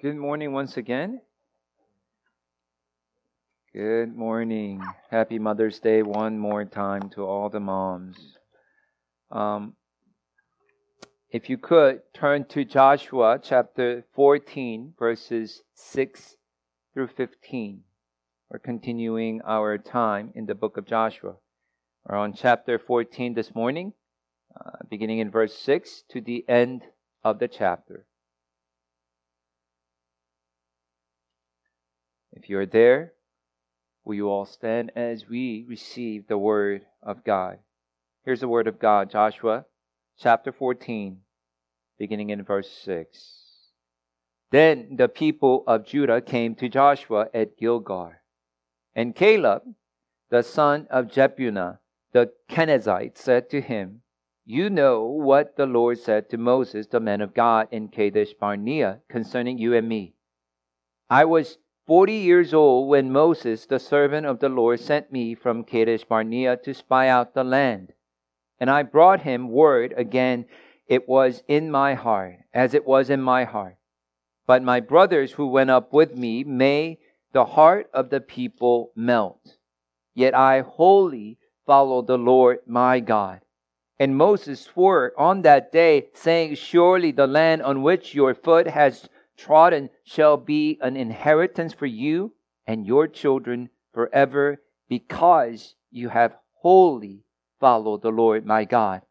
Good morning once again. Good morning. Happy Mother's Day one more time to all the moms. Um, if you could turn to Joshua chapter 14, verses 6 through 15. We're continuing our time in the book of Joshua. We're on chapter 14 this morning, uh, beginning in verse 6 to the end of the chapter. If you are there, will you all stand as we receive the word of God? Here's the word of God, Joshua chapter 14, beginning in verse 6. Then the people of Judah came to Joshua at Gilgal, and Caleb, the son of Jephunneh, the Kenizzite, said to him, You know what the Lord said to Moses, the man of God, in Kadesh Barnea concerning you and me. I was forty years old when Moses, the servant of the Lord, sent me from Kadesh Barnea to spy out the land. And I brought him word again, it was in my heart, as it was in my heart. But my brothers who went up with me made the heart of the people melt. Yet I wholly follow the Lord my God. And Moses swore on that day, saying, Surely the land on which your foot has trodden shall be an inheritance for you and your children forever, because you have wholly followed the Lord my God.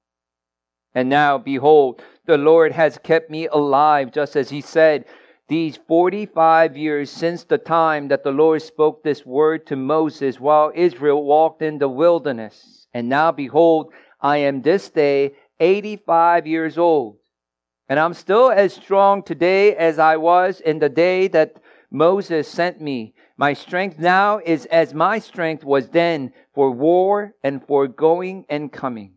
And now, behold, the Lord has kept me alive, just as he said, these 45 years since the time that the Lord spoke this word to Moses while Israel walked in the wilderness. And now, behold, I am this day 85 years old. And I'm still as strong today as I was in the day that Moses sent me. My strength now is as my strength was then for war and for going and coming.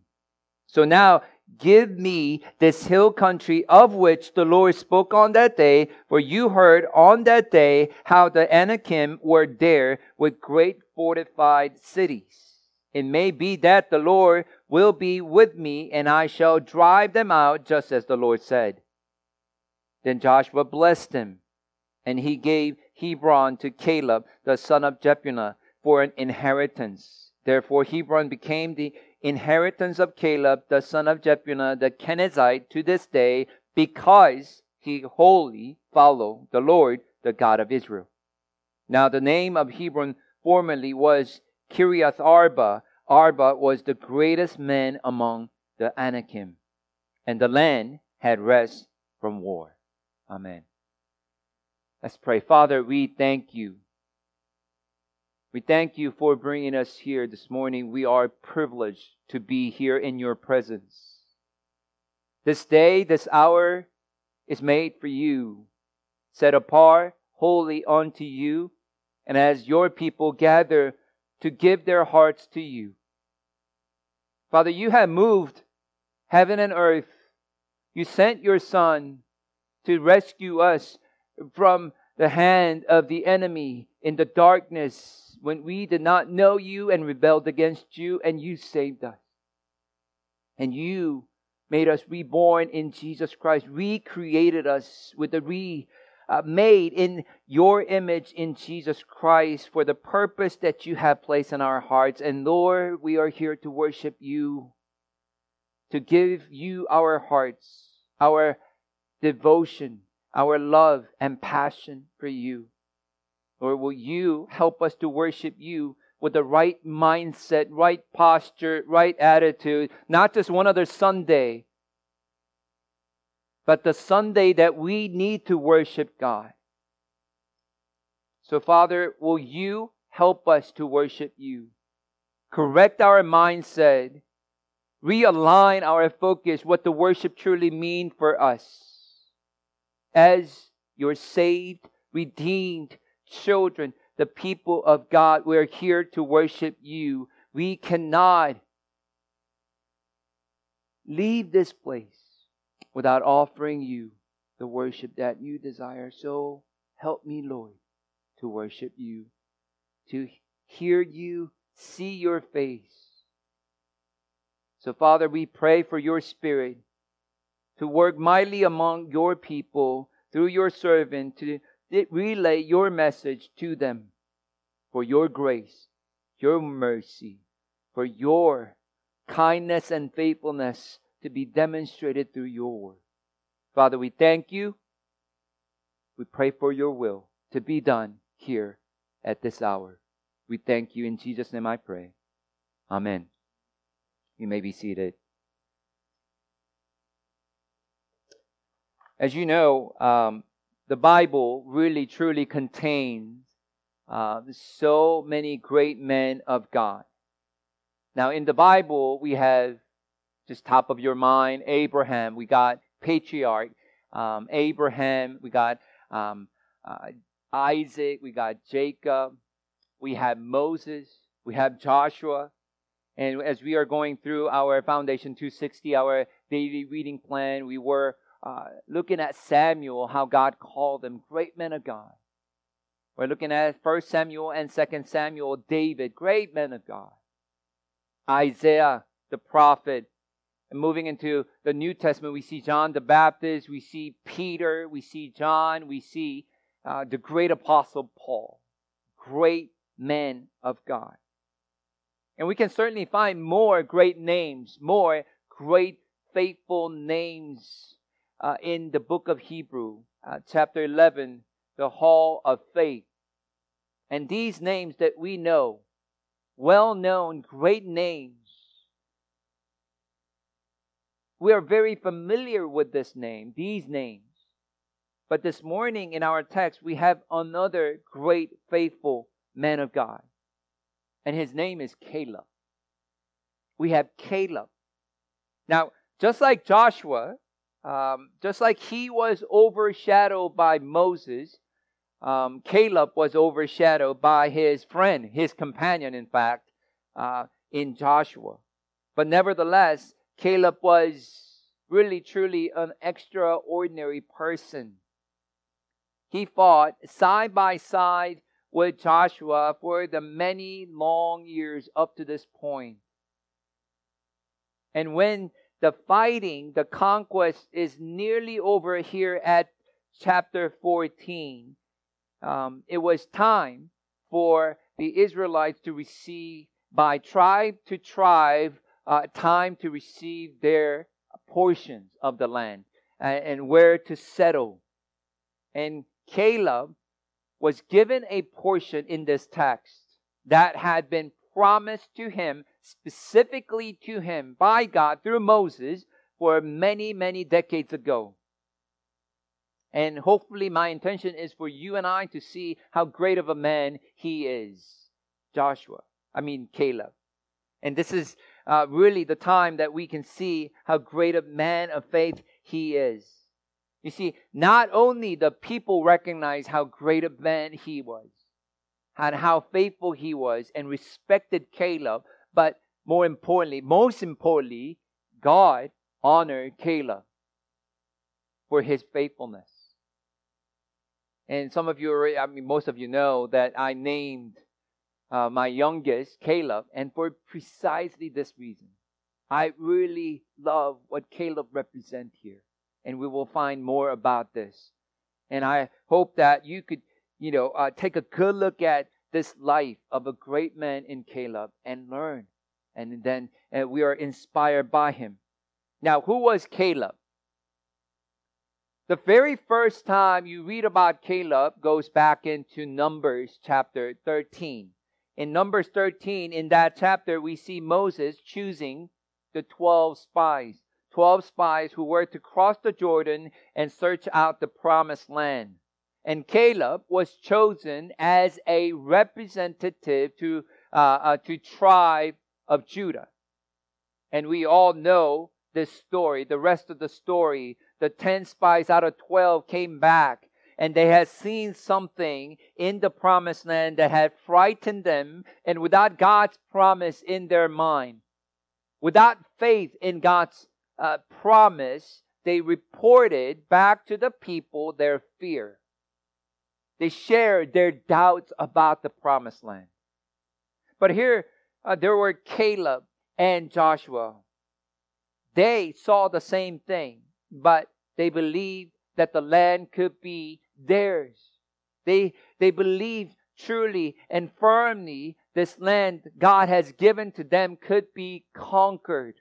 So now give me this hill country of which the Lord spoke on that day, for you heard on that day how the Anakim were there with great fortified cities. It may be that the Lord will be with me, and I shall drive them out, just as the Lord said. Then Joshua blessed him, and he gave Hebron to Caleb, the son of Jephunneh, for an inheritance. Therefore, Hebron became the inheritance of Caleb, the son of Jephunneh, the Kenizzite, to this day, because he wholly followed the Lord, the God of Israel. Now, the name of Hebron formerly was Kiriath Arba, Arba was the greatest man among the Anakim, and the land had rest from war. Amen. Let's pray. Father, we thank you. We thank you for bringing us here this morning. We are privileged to be here in your presence. This day, this hour is made for you, set apart wholly unto you, and as your people gather to give their hearts to you. Father, you have moved heaven and earth. You sent your Son to rescue us from the hand of the enemy in the darkness when we did not know you and rebelled against you, and you saved us. And you made us reborn in Jesus Christ, recreated us with the re uh, made in your image in Jesus Christ for the purpose that you have placed in our hearts. And Lord, we are here to worship you, to give you our hearts, our devotion, our love and passion for you. Lord, will you help us to worship you with the right mindset, right posture, right attitude, not just one other Sunday, but the Sunday that we need to worship God. So, Father, will you help us to worship you? Correct our mindset, realign our focus, what the worship truly mean for us. As your saved, redeemed children, the people of God, we're here to worship you. We cannot leave this place without offering you the worship that you desire. So help me, Lord, to worship you, to hear you, see your face. So, Father, we pray for your Spirit to work mightily among your people through your servant to relay your message to them for your grace, your mercy, for your kindness and faithfulness to be demonstrated through your word. Father, we thank you. We pray for your will to be done here at this hour. We thank you. In Jesus' name I pray. Amen. You may be seated. As you know, um, the Bible really truly contains uh, so many great men of God. Now, in the Bible, we have just top of your mind Abraham, we got patriarch um, Abraham, we got um, uh, Isaac, we got Jacob, we have Moses, we have Joshua. And as we are going through our Foundation 260, our daily reading plan, we were uh, looking at Samuel, how God called them great men of God. We're looking at First Samuel and Second Samuel, David, great men of God. Isaiah, the prophet. And moving into the New Testament, we see John the Baptist, we see Peter, we see John, we see uh, the great apostle Paul. Great men of God. And we can certainly find more great names, more great faithful names uh, in the book of Hebrew, uh, chapter 11, the hall of faith. And these names that we know, well known, great names, we are very familiar with this name, these names. But this morning in our text, we have another great faithful man of God. And his name is Caleb. We have Caleb. Now, just like Joshua, um, just like he was overshadowed by Moses, um, Caleb was overshadowed by his friend, his companion, in fact, uh, in Joshua. But nevertheless, Caleb was really, truly an extraordinary person. He fought side by side with Joshua for the many long years up to this point. And when the fighting, the conquest is nearly over here at chapter 14. Um, it was time for the Israelites to receive, by tribe to tribe, uh, time to receive their portions of the land and, and where to settle. And Caleb was given a portion in this text that had been promised to him specifically to him by God through Moses for many, many decades ago. And hopefully, my intention is for you and I to see how great of a man he is. Joshua, I mean, Caleb. And this is uh, really the time that we can see how great a man of faith he is. You see, not only the people recognize how great a man he was, and how faithful he was, and respected Caleb, but more importantly, most importantly, God honored Caleb for his faithfulness. And some of you, I mean, most of you know that I named uh, my youngest Caleb, and for precisely this reason. I really love what Caleb represents here, and we will find more about this. And I hope that you could, you know, uh, take a good look at this life of a great man in Caleb and learn. And then we are inspired by him. Now, who was Caleb? The very first time you read about Caleb goes back into Numbers chapter 13. In Numbers 13, in that chapter, we see Moses choosing the 12 spies. 12 spies who were to cross the Jordan and search out the promised land. And Caleb was chosen as a representative to, uh, uh, to tribe of Judah. And we all know this story, the rest of the story. The 10 spies out of 12 came back and they had seen something in the promised land that had frightened them and without God's promise in their mind, without faith in God's uh, promise, they reported back to the people their fear. They shared their doubts about the promised land. But here, uh, there were Caleb and Joshua. They saw the same thing, but they believed that the land could be theirs. They, they believed truly and firmly this land God has given to them could be conquered.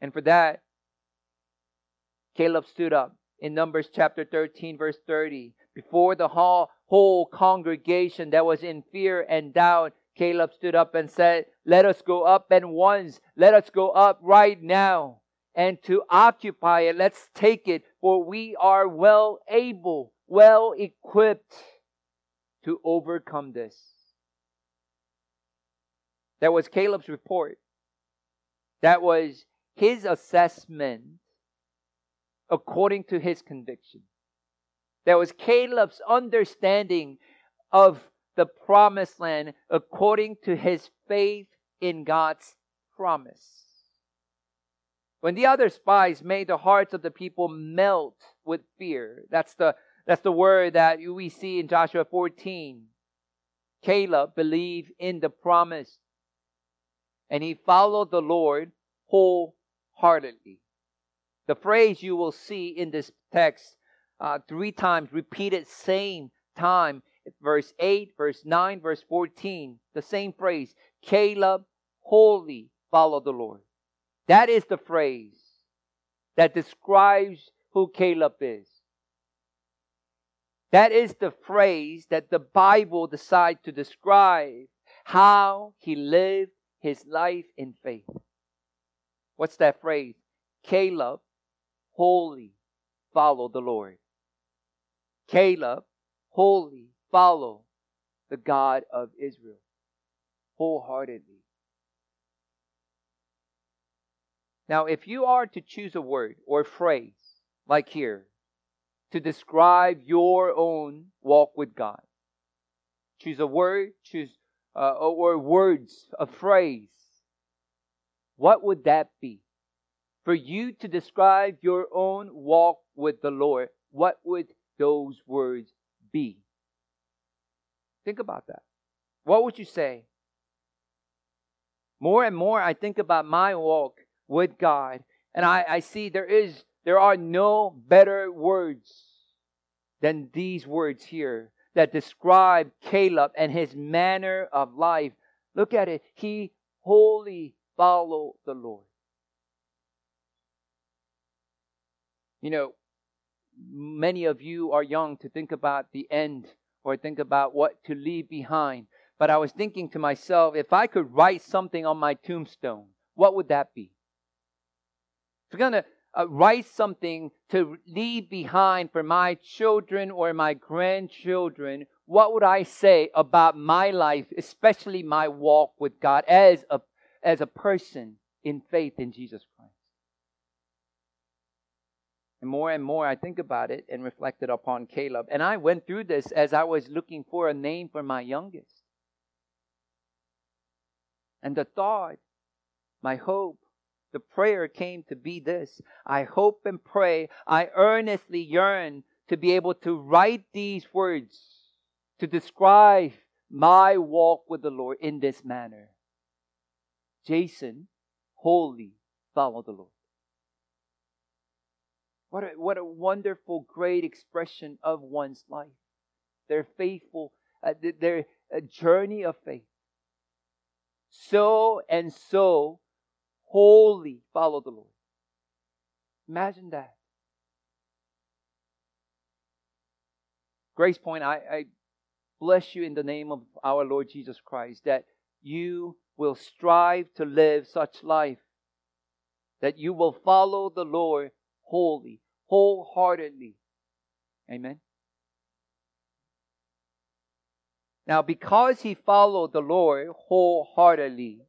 And for that, Caleb stood up in Numbers chapter 13, verse 30. Before the whole, whole congregation that was in fear and doubt, Caleb stood up and said, Let us go up and once, let us go up right now and to occupy it. Let's take it, for we are well able, well equipped to overcome this. That was Caleb's report. That was his assessment according to his conviction. That was Caleb's understanding of the promised land according to his faith in God's promise. When the other spies made the hearts of the people melt with fear, that's the, that's the word that we see in Joshua 14. Caleb believed in the promise and he followed the Lord wholeheartedly. The phrase you will see in this text uh, three times, repeated same time, verse 8, verse 9, verse 14, the same phrase, Caleb wholly followed the Lord. That is the phrase that describes who Caleb is. That is the phrase that the Bible decides to describe how he lived his life in faith. What's that phrase? Caleb wholly follow the Lord. Caleb wholly follow the God of Israel wholeheartedly. Now, if you are to choose a word or phrase, like here, to describe your own walk with God, choose a word, choose uh, or words, a phrase, what would that be? For you to describe your own walk with the Lord, what would those words be? Think about that. What would you say? More and more I think about my walk with God, and I, I see there is there are no better words than these words here that describe Caleb and his manner of life. Look at it. He wholly followed the Lord. You know, many of you are young to think about the end or think about what to leave behind. But I was thinking to myself, if I could write something on my tombstone, what would that be? If you're going to uh, write something to leave behind for my children or my grandchildren, what would I say about my life, especially my walk with God as a, as a person in faith in Jesus Christ? And more and more I think about it and reflected upon Caleb. And I went through this as I was looking for a name for my youngest. And the thought, my hope, the prayer came to be this I hope and pray, I earnestly yearn to be able to write these words to describe my walk with the Lord in this manner. Jason, wholly follow the Lord. What a, what a wonderful, great expression of one's life. Their faithful, uh, their uh, journey of faith. So and so wholly follow the Lord. Imagine that. Grace Point, I, I bless you in the name of our Lord Jesus Christ that you will strive to live such life, that you will follow the Lord wholly, wholeheartedly. Amen. Now, because he followed the Lord wholeheartedly,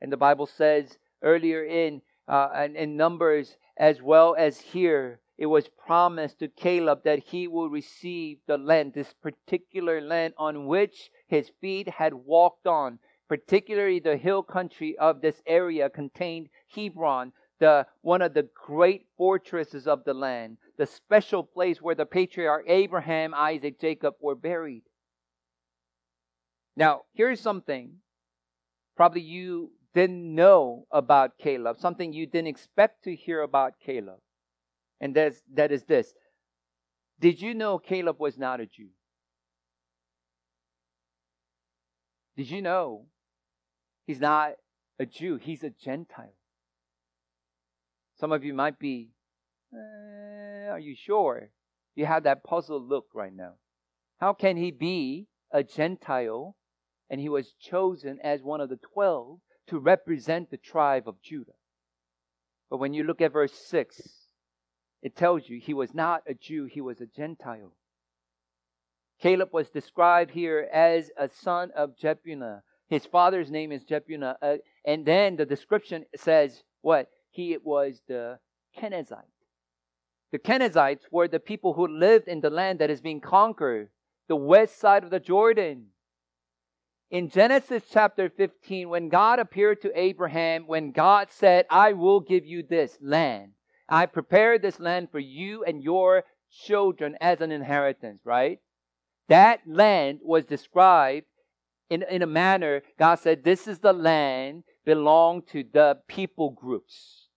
and the Bible says earlier in, uh, in Numbers as well as here, it was promised to Caleb that he will receive the land, this particular land on which his feet had walked on, particularly the hill country of this area contained Hebron, the one of the great fortresses of the land, the special place where the patriarch Abraham, Isaac, Jacob were buried. Now, here's something probably you didn't know about Caleb, something you didn't expect to hear about Caleb. And that's, that is this. Did you know Caleb was not a Jew? Did you know he's not a Jew? He's a Gentile. Some of you might be, eh, are you sure? You have that puzzled look right now. How can he be a Gentile and he was chosen as one of the twelve to represent the tribe of Judah? But when you look at verse 6, it tells you he was not a Jew, he was a Gentile. Caleb was described here as a son of Jephunneh. His father's name is Jephunneh. Uh, and then the description says what? He was the Kenizzite. The Kenizzites were the people who lived in the land that is being conquered, the west side of the Jordan. In Genesis chapter 15, when God appeared to Abraham, when God said, I will give you this land, I prepared this land for you and your children as an inheritance, right? That land was described in, in a manner, God said, This is the land belong to the people groups.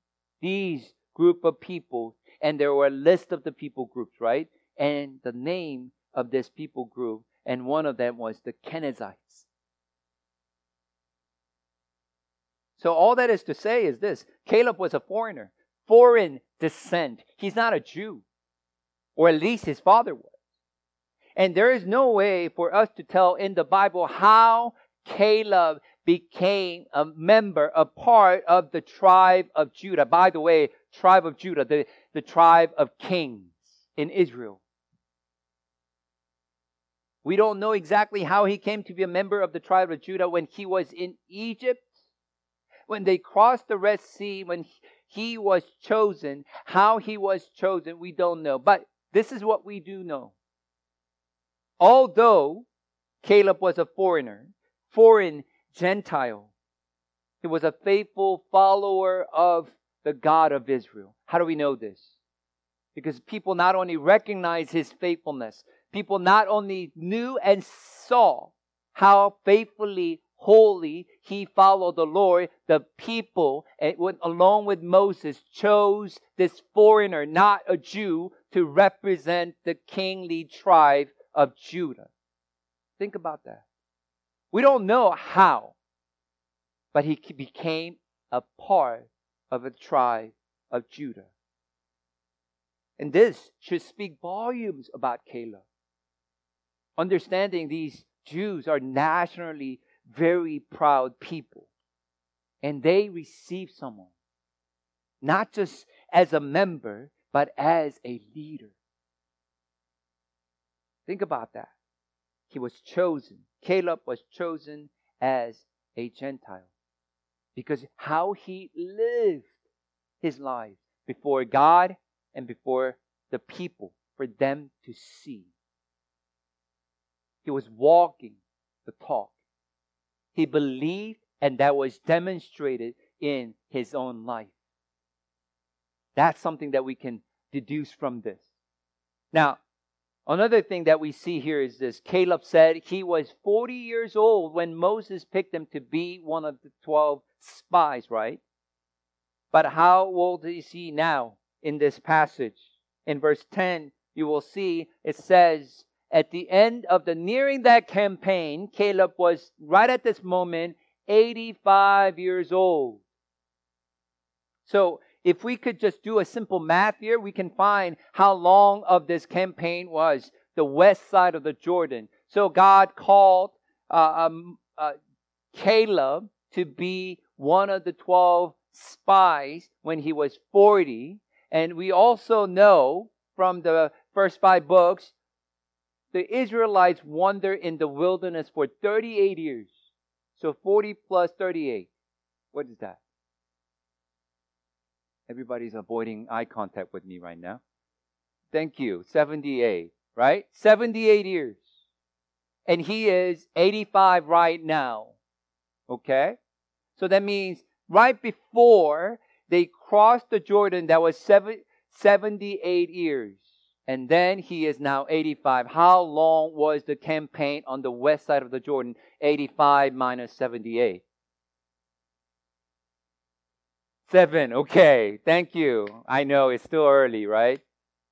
These group of people, and there were a list of the people groups, right? And the name of this people group, and one of them was the Kenizzites. So all that is to say is this Caleb was a foreigner, foreign descent. He's not a Jew, or at least his father was. And there is no way for us to tell in the Bible how Caleb became a member, a part of the tribe of Judah. By the way, tribe of Judah, the, the tribe of kings in Israel. We don't know exactly how he came to be a member of the tribe of Judah when he was in Egypt, when they crossed the Red Sea, when he was chosen. How he was chosen, we don't know. But this is what we do know. Although Caleb was a foreigner, foreign Gentile, he was a faithful follower of the God of Israel. How do we know this? Because people not only recognized his faithfulness, people not only knew and saw how faithfully holy he followed the Lord, the people, eh, along with Moses, chose this foreigner, not a Jew, to represent the kingly tribe of Judah. Think about that. We don't know how, but he became a part of the tribe of Judah. And this should speak volumes about Caleb. Understanding these Jews are nationally very proud people. And they receive someone, not just as a member, but as a leader. Think about that. He was chosen. Caleb was chosen as a Gentile because how he lived his life before God and before the people for them to see. He was walking the talk. He believed, and that was demonstrated in his own life. That's something that we can deduce from this. Now, Another thing that we see here is this Caleb said he was 40 years old when Moses picked him to be one of the 12 spies, right? But how old is he now in this passage? In verse 10, you will see it says, at the end of the nearing that campaign, Caleb was right at this moment 85 years old. So if we could just do a simple math here, we can find how long of this campaign was the west side of the Jordan. So God called uh, um, uh, Caleb to be one of the 12 spies when he was 40. And we also know from the first five books, the Israelites wander in the wilderness for 38 years. So 40 plus 38. What is that? Everybody's avoiding eye contact with me right now. Thank you. 78, right? 78 years. And he is 85 right now. Okay? So that means right before they crossed the Jordan, that was seven, 78 years. And then he is now 85. How long was the campaign on the west side of the Jordan? 85 minus 78. Seven. Okay. Thank you. I know it's still early, right?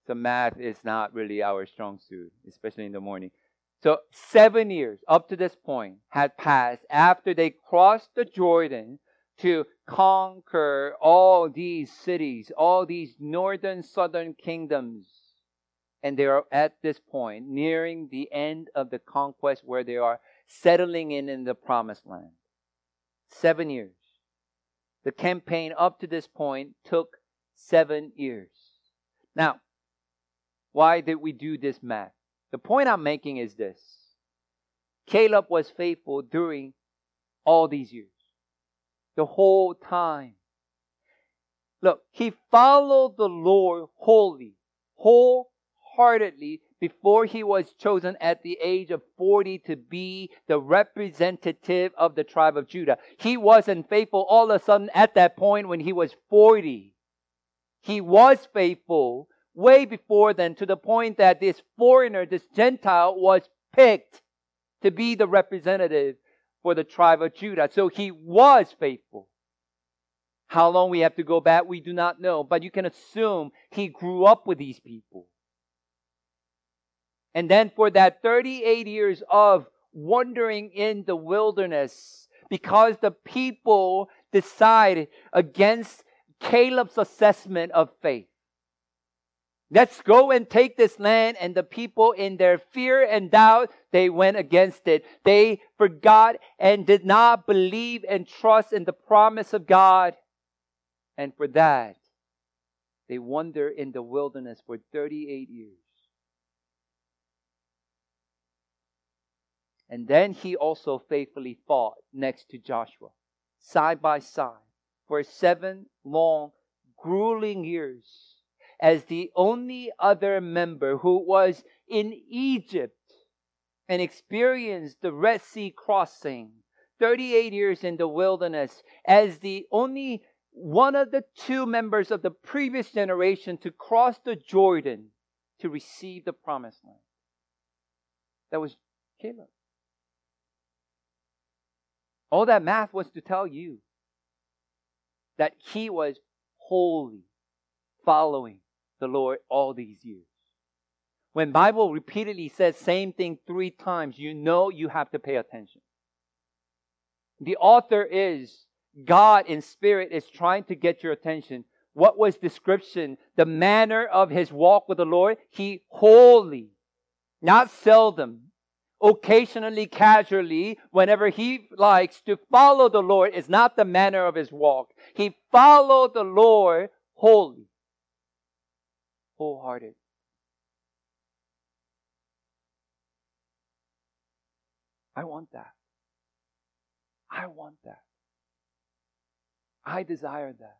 So math is not really our strong suit, especially in the morning. So seven years up to this point had passed after they crossed the Jordan to conquer all these cities, all these northern, southern kingdoms. And they are at this point nearing the end of the conquest where they are settling in in the promised land. Seven years. The campaign up to this point took seven years. Now, why did we do this math? The point I'm making is this Caleb was faithful during all these years, the whole time. Look, he followed the Lord wholly, wholeheartedly before he was chosen at the age of 40 to be the representative of the tribe of Judah. He wasn't faithful all of a sudden at that point when he was 40. He was faithful way before then to the point that this foreigner, this Gentile, was picked to be the representative for the tribe of Judah. So he was faithful. How long we have to go back, we do not know, but you can assume he grew up with these people. And then for that 38 years of wandering in the wilderness, because the people decided against Caleb's assessment of faith. Let's go and take this land. And the people, in their fear and doubt, they went against it. They forgot and did not believe and trust in the promise of God. And for that, they wander in the wilderness for 38 years. And then he also faithfully fought next to Joshua, side by side, for seven long, grueling years as the only other member who was in Egypt and experienced the Red Sea crossing, 38 years in the wilderness, as the only one of the two members of the previous generation to cross the Jordan to receive the promised land. That was Caleb. All that math was to tell you that he was wholly following the Lord all these years. When Bible repeatedly says same thing three times, you know you have to pay attention. The author is God in spirit is trying to get your attention. What was description? The manner of his walk with the Lord. He wholly, not seldom, occasionally, casually, whenever he likes to follow the Lord is not the manner of his walk. He followed the Lord wholly wholehearted. I want that. I want that. I desire that.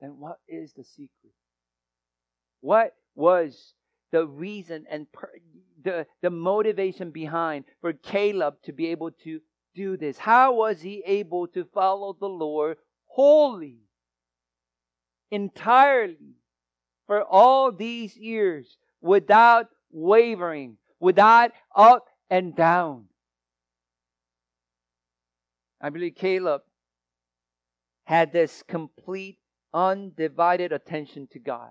Then what is the secret? What was the reason and per, the, the motivation behind for Caleb to be able to do this? How was he able to follow the Lord wholly, entirely, for all these years without wavering, without up and down. I believe Caleb had this complete, undivided attention to God.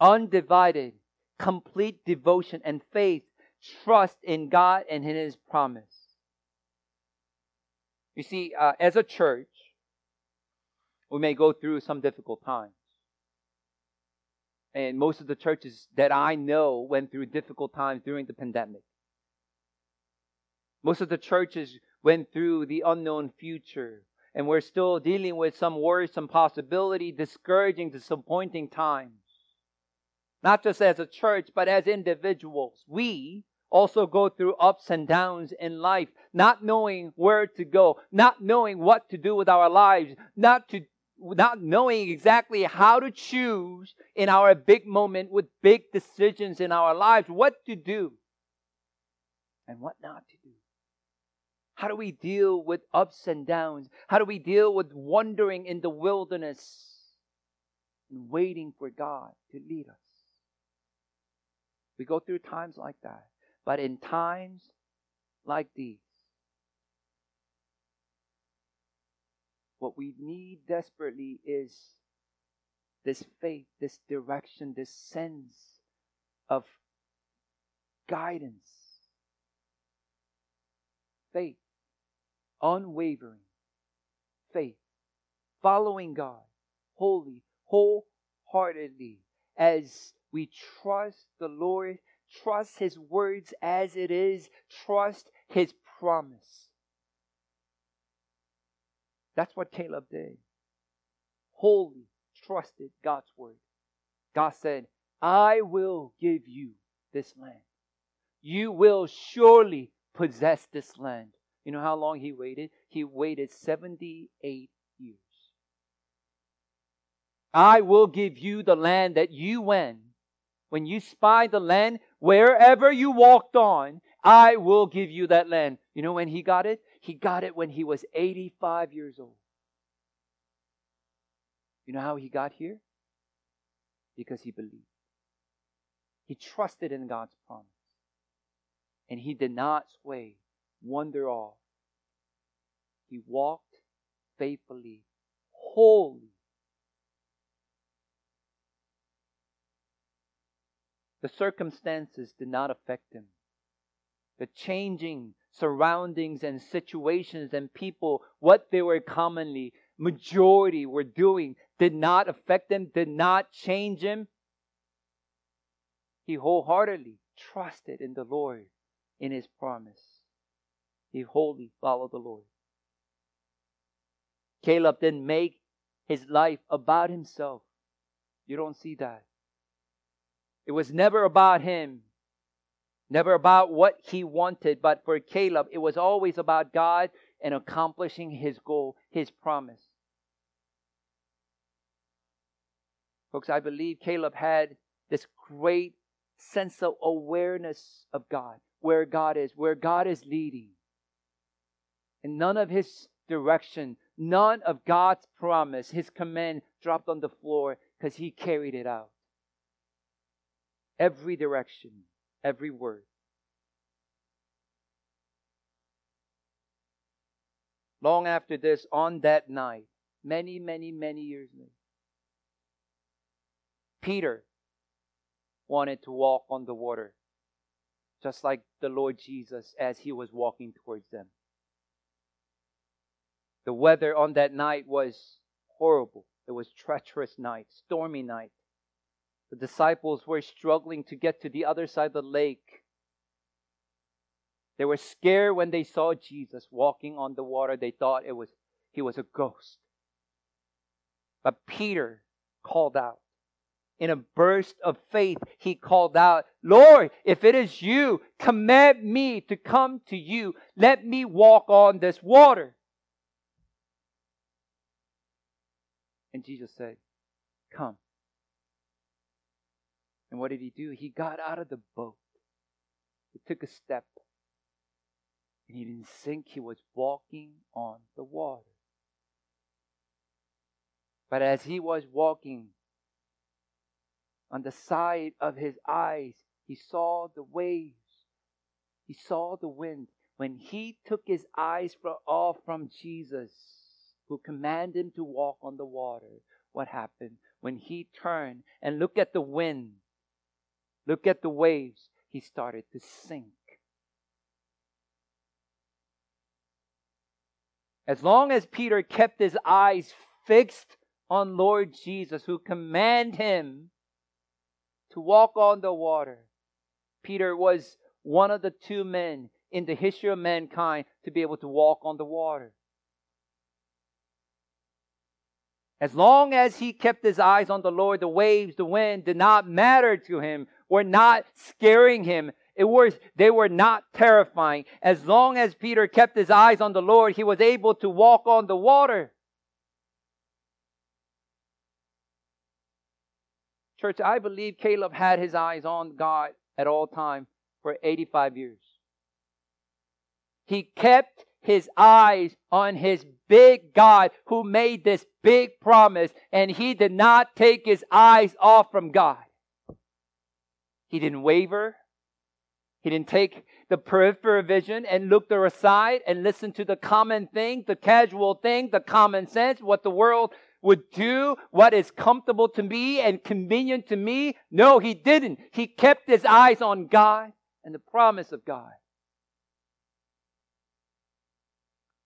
Undivided, complete devotion and faith, trust in God and in His promise. You see, uh, as a church, we may go through some difficult times. And most of the churches that I know went through difficult times during the pandemic. Most of the churches went through the unknown future. And we're still dealing with some worrisome possibility, discouraging, disappointing times. Not just as a church, but as individuals. We also go through ups and downs in life, not knowing where to go, not knowing what to do with our lives, not to not knowing exactly how to choose in our big moment with big decisions in our lives, what to do and what not to do. How do we deal with ups and downs? How do we deal with wandering in the wilderness and waiting for God to lead us? We go through times like that. But in times like these, What we need desperately is this faith, this direction, this sense of guidance. Faith, unwavering faith, following God wholly, wholeheartedly, as we trust the Lord, trust His words as it is, trust His promise. That's what Caleb did. Wholly trusted God's word. God said, I will give you this land. You will surely possess this land. You know how long he waited? He waited 78 years. I will give you the land that you went. When you spy the land, wherever you walked on, I will give you that land. You know when he got it? He got it when he was 85 years old. You know how he got here? Because he believed. He trusted in God's promise. And he did not sway, wander off. He walked faithfully, wholly. The circumstances did not affect him. The changing surroundings and situations and people, what they were commonly, majority were doing, did not affect him, did not change him. He wholeheartedly trusted in the Lord, in his promise. He wholly followed the Lord. Caleb didn't make his life about himself. You don't see that. It was never about him, never about what he wanted, but for Caleb, it was always about God and accomplishing his goal, his promise. Folks, I believe Caleb had this great sense of awareness of God, where God is, where God is leading. And none of his direction, none of God's promise, his command dropped on the floor because he carried it out. Every direction, every word. Long after this, on that night, many, many, many years later, Peter wanted to walk on the water, just like the Lord Jesus as he was walking towards them. The weather on that night was horrible. It was treacherous night, stormy night. The disciples were struggling to get to the other side of the lake. They were scared when they saw Jesus walking on the water. They thought it was he was a ghost. But Peter called out in a burst of faith, he called out, Lord, if it is you, command me to come to you. Let me walk on this water. And Jesus said, Come. And what did he do? He got out of the boat. He took a step. And he didn't sink, he was walking on the water. But as he was walking, on the side of his eyes, he saw the waves. He saw the wind. When he took his eyes off from Jesus, who commanded him to walk on the water, what happened? When he turned and looked at the wind, look at the waves, he started to sink. As long as Peter kept his eyes fixed on Lord Jesus, who commanded him to walk on the water. Peter was one of the two men in the history of mankind to be able to walk on the water. As long as he kept his eyes on the Lord, the waves, the wind did not matter to him, were not scaring him. It was, they were not terrifying. As long as Peter kept his eyes on the Lord, he was able to walk on the water. Church, I believe Caleb had his eyes on God at all time for 85 years. He kept his eyes on his big God who made this big promise, and he did not take his eyes off from God. He didn't waver. He didn't take the peripheral vision and look to aside and listen to the common thing, the casual thing, the common sense, what the world would do, what is comfortable to me and convenient to me. No, he didn't. He kept his eyes on God and the promise of God.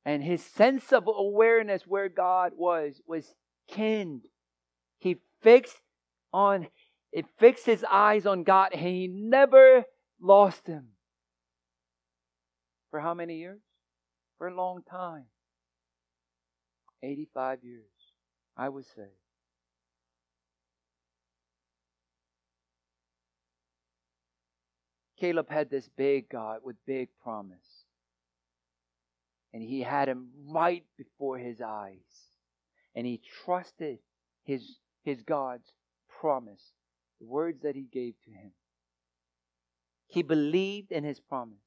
And his sense of awareness where God was was keened. He fixed on it fixed his eyes on God and he never lost him. For how many years? For a long time. 85 years, I would say. Caleb had this big God with big promise. And he had him right before his eyes. And he trusted his, his God's promise, the words that he gave to him. He believed in his promise.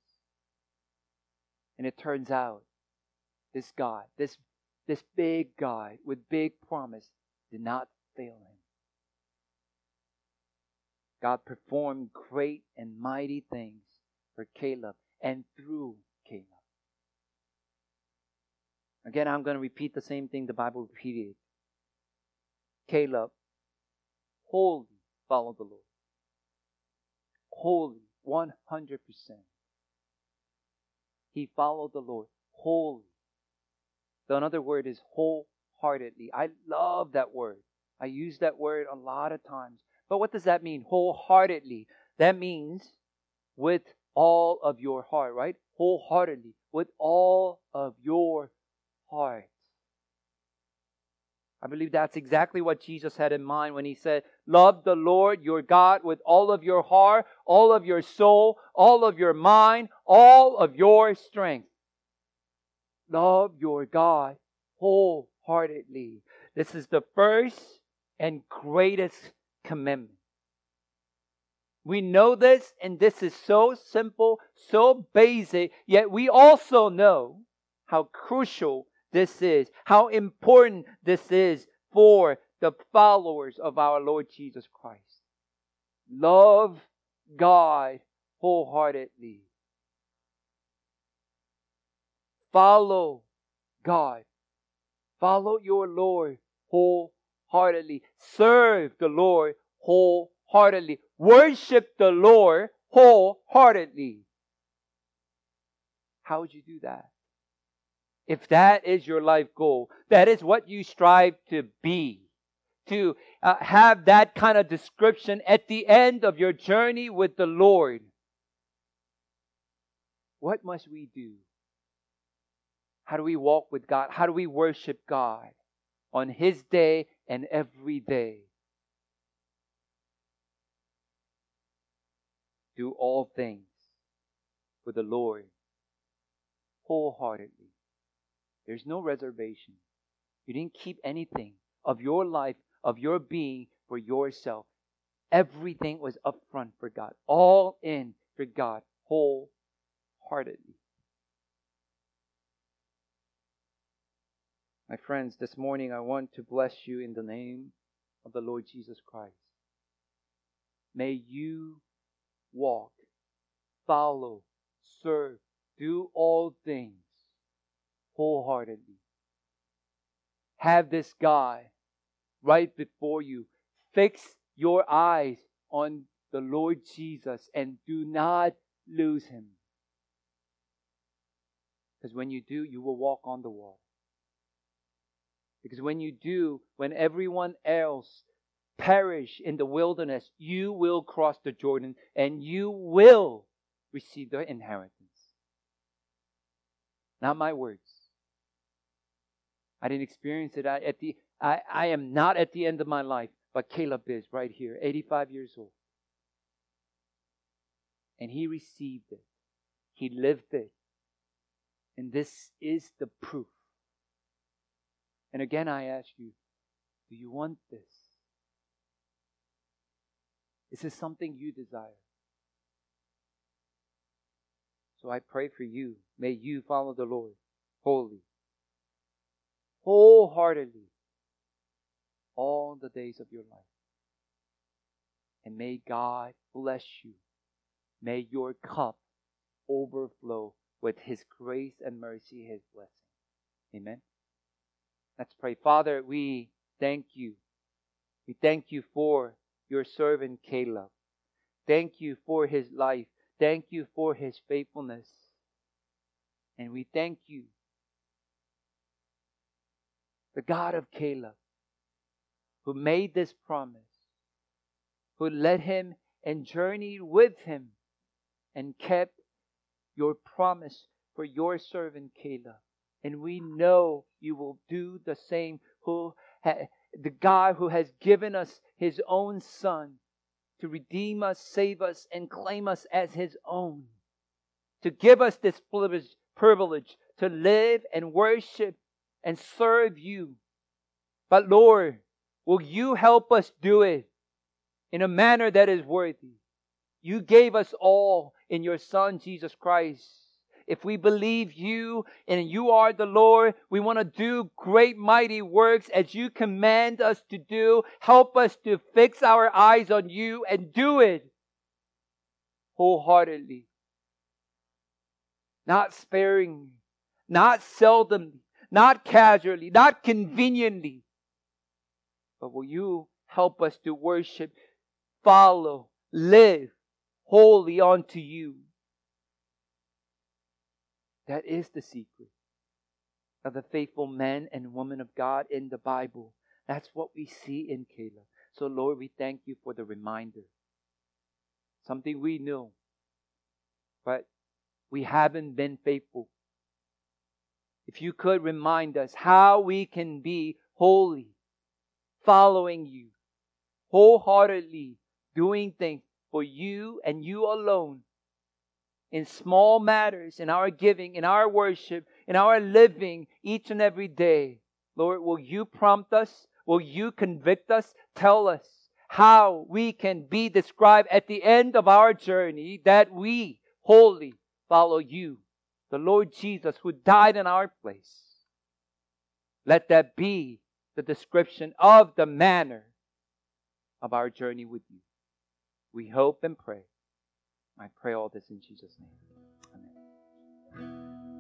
And it turns out this God, this, this big God with big promise, did not fail him. God performed great and mighty things for Caleb and through Caleb. Again, I'm going to repeat the same thing the Bible repeated. Caleb wholly followed the Lord. Wholly 100%. He followed the Lord wholly. The another word is wholeheartedly. I love that word. I use that word a lot of times. But what does that mean? Wholeheartedly. That means with all of your heart, right? Wholeheartedly. With all of your heart. I believe that's exactly what Jesus had in mind when he said, Love the Lord your God with all of your heart, all of your soul, all of your mind, all of your strength. Love your God wholeheartedly. This is the first and greatest commandment. We know this, and this is so simple, so basic, yet we also know how crucial this is, how important this is for the followers of our Lord Jesus Christ. Love God wholeheartedly. Follow God. Follow your Lord wholeheartedly. Serve the Lord wholeheartedly. Worship the Lord wholeheartedly. How would you do that? If that is your life goal, that is what you strive to be, to uh, have that kind of description at the end of your journey with the Lord, what must we do? How do we walk with God? How do we worship God on His day and every day? Do all things for the Lord wholeheartedly there's no reservation. You didn't keep anything of your life, of your being for yourself. Everything was upfront for God, all in for God, wholeheartedly. My friends, this morning I want to bless you in the name of the Lord Jesus Christ. May you walk, follow, serve, do all things wholeheartedly. Have this God right before you. Fix your eyes on the Lord Jesus and do not lose him. Because when you do, you will walk on the water. Because when you do, when everyone else perish in the wilderness, you will cross the Jordan and you will receive the inheritance. Not my words. I didn't experience it. I, at the, I, I am not at the end of my life, but Caleb is right here, 85 years old. And he received it, he lived it. And this is the proof. And again, I ask you, do you want this? Is this something you desire? So I pray for you. May you follow the Lord wholly wholeheartedly all the days of your life. And may God bless you. May your cup overflow with His grace and mercy, His blessing. Amen. Let's pray. Father, we thank you. We thank you for your servant Caleb. Thank you for his life. Thank you for his faithfulness. And we thank you, the God of Caleb, who made this promise, who led him and journeyed with him and kept your promise for your servant Caleb. And we know you will do the same. Who the God who has given us his own son to redeem us, save us, and claim us as his own. To give us this privilege to live and worship and serve you. But Lord, will you help us do it in a manner that is worthy? You gave us all in your Son, Jesus Christ. If we believe you and you are the Lord, we want to do great mighty works as you command us to do. Help us to fix our eyes on you and do it wholeheartedly. Not sparingly, not seldomly, not casually, not conveniently. But will you help us to worship, follow, live wholly unto you? That is the secret of the faithful men and women of God in the Bible. That's what we see in Caleb. So, Lord, we thank you for the reminder. Something we know, but we haven't been faithful. If you could remind us how we can be holy, following you, wholeheartedly doing things for you and you alone in small matters, in our giving, in our worship, in our living each and every day. Lord, will you prompt us? Will you convict us? Tell us how we can be described at the end of our journey that we wholly follow you, the Lord Jesus, who died in our place. Let that be the description of the manner of our journey with you. We hope and pray I pray all this in Jesus' name.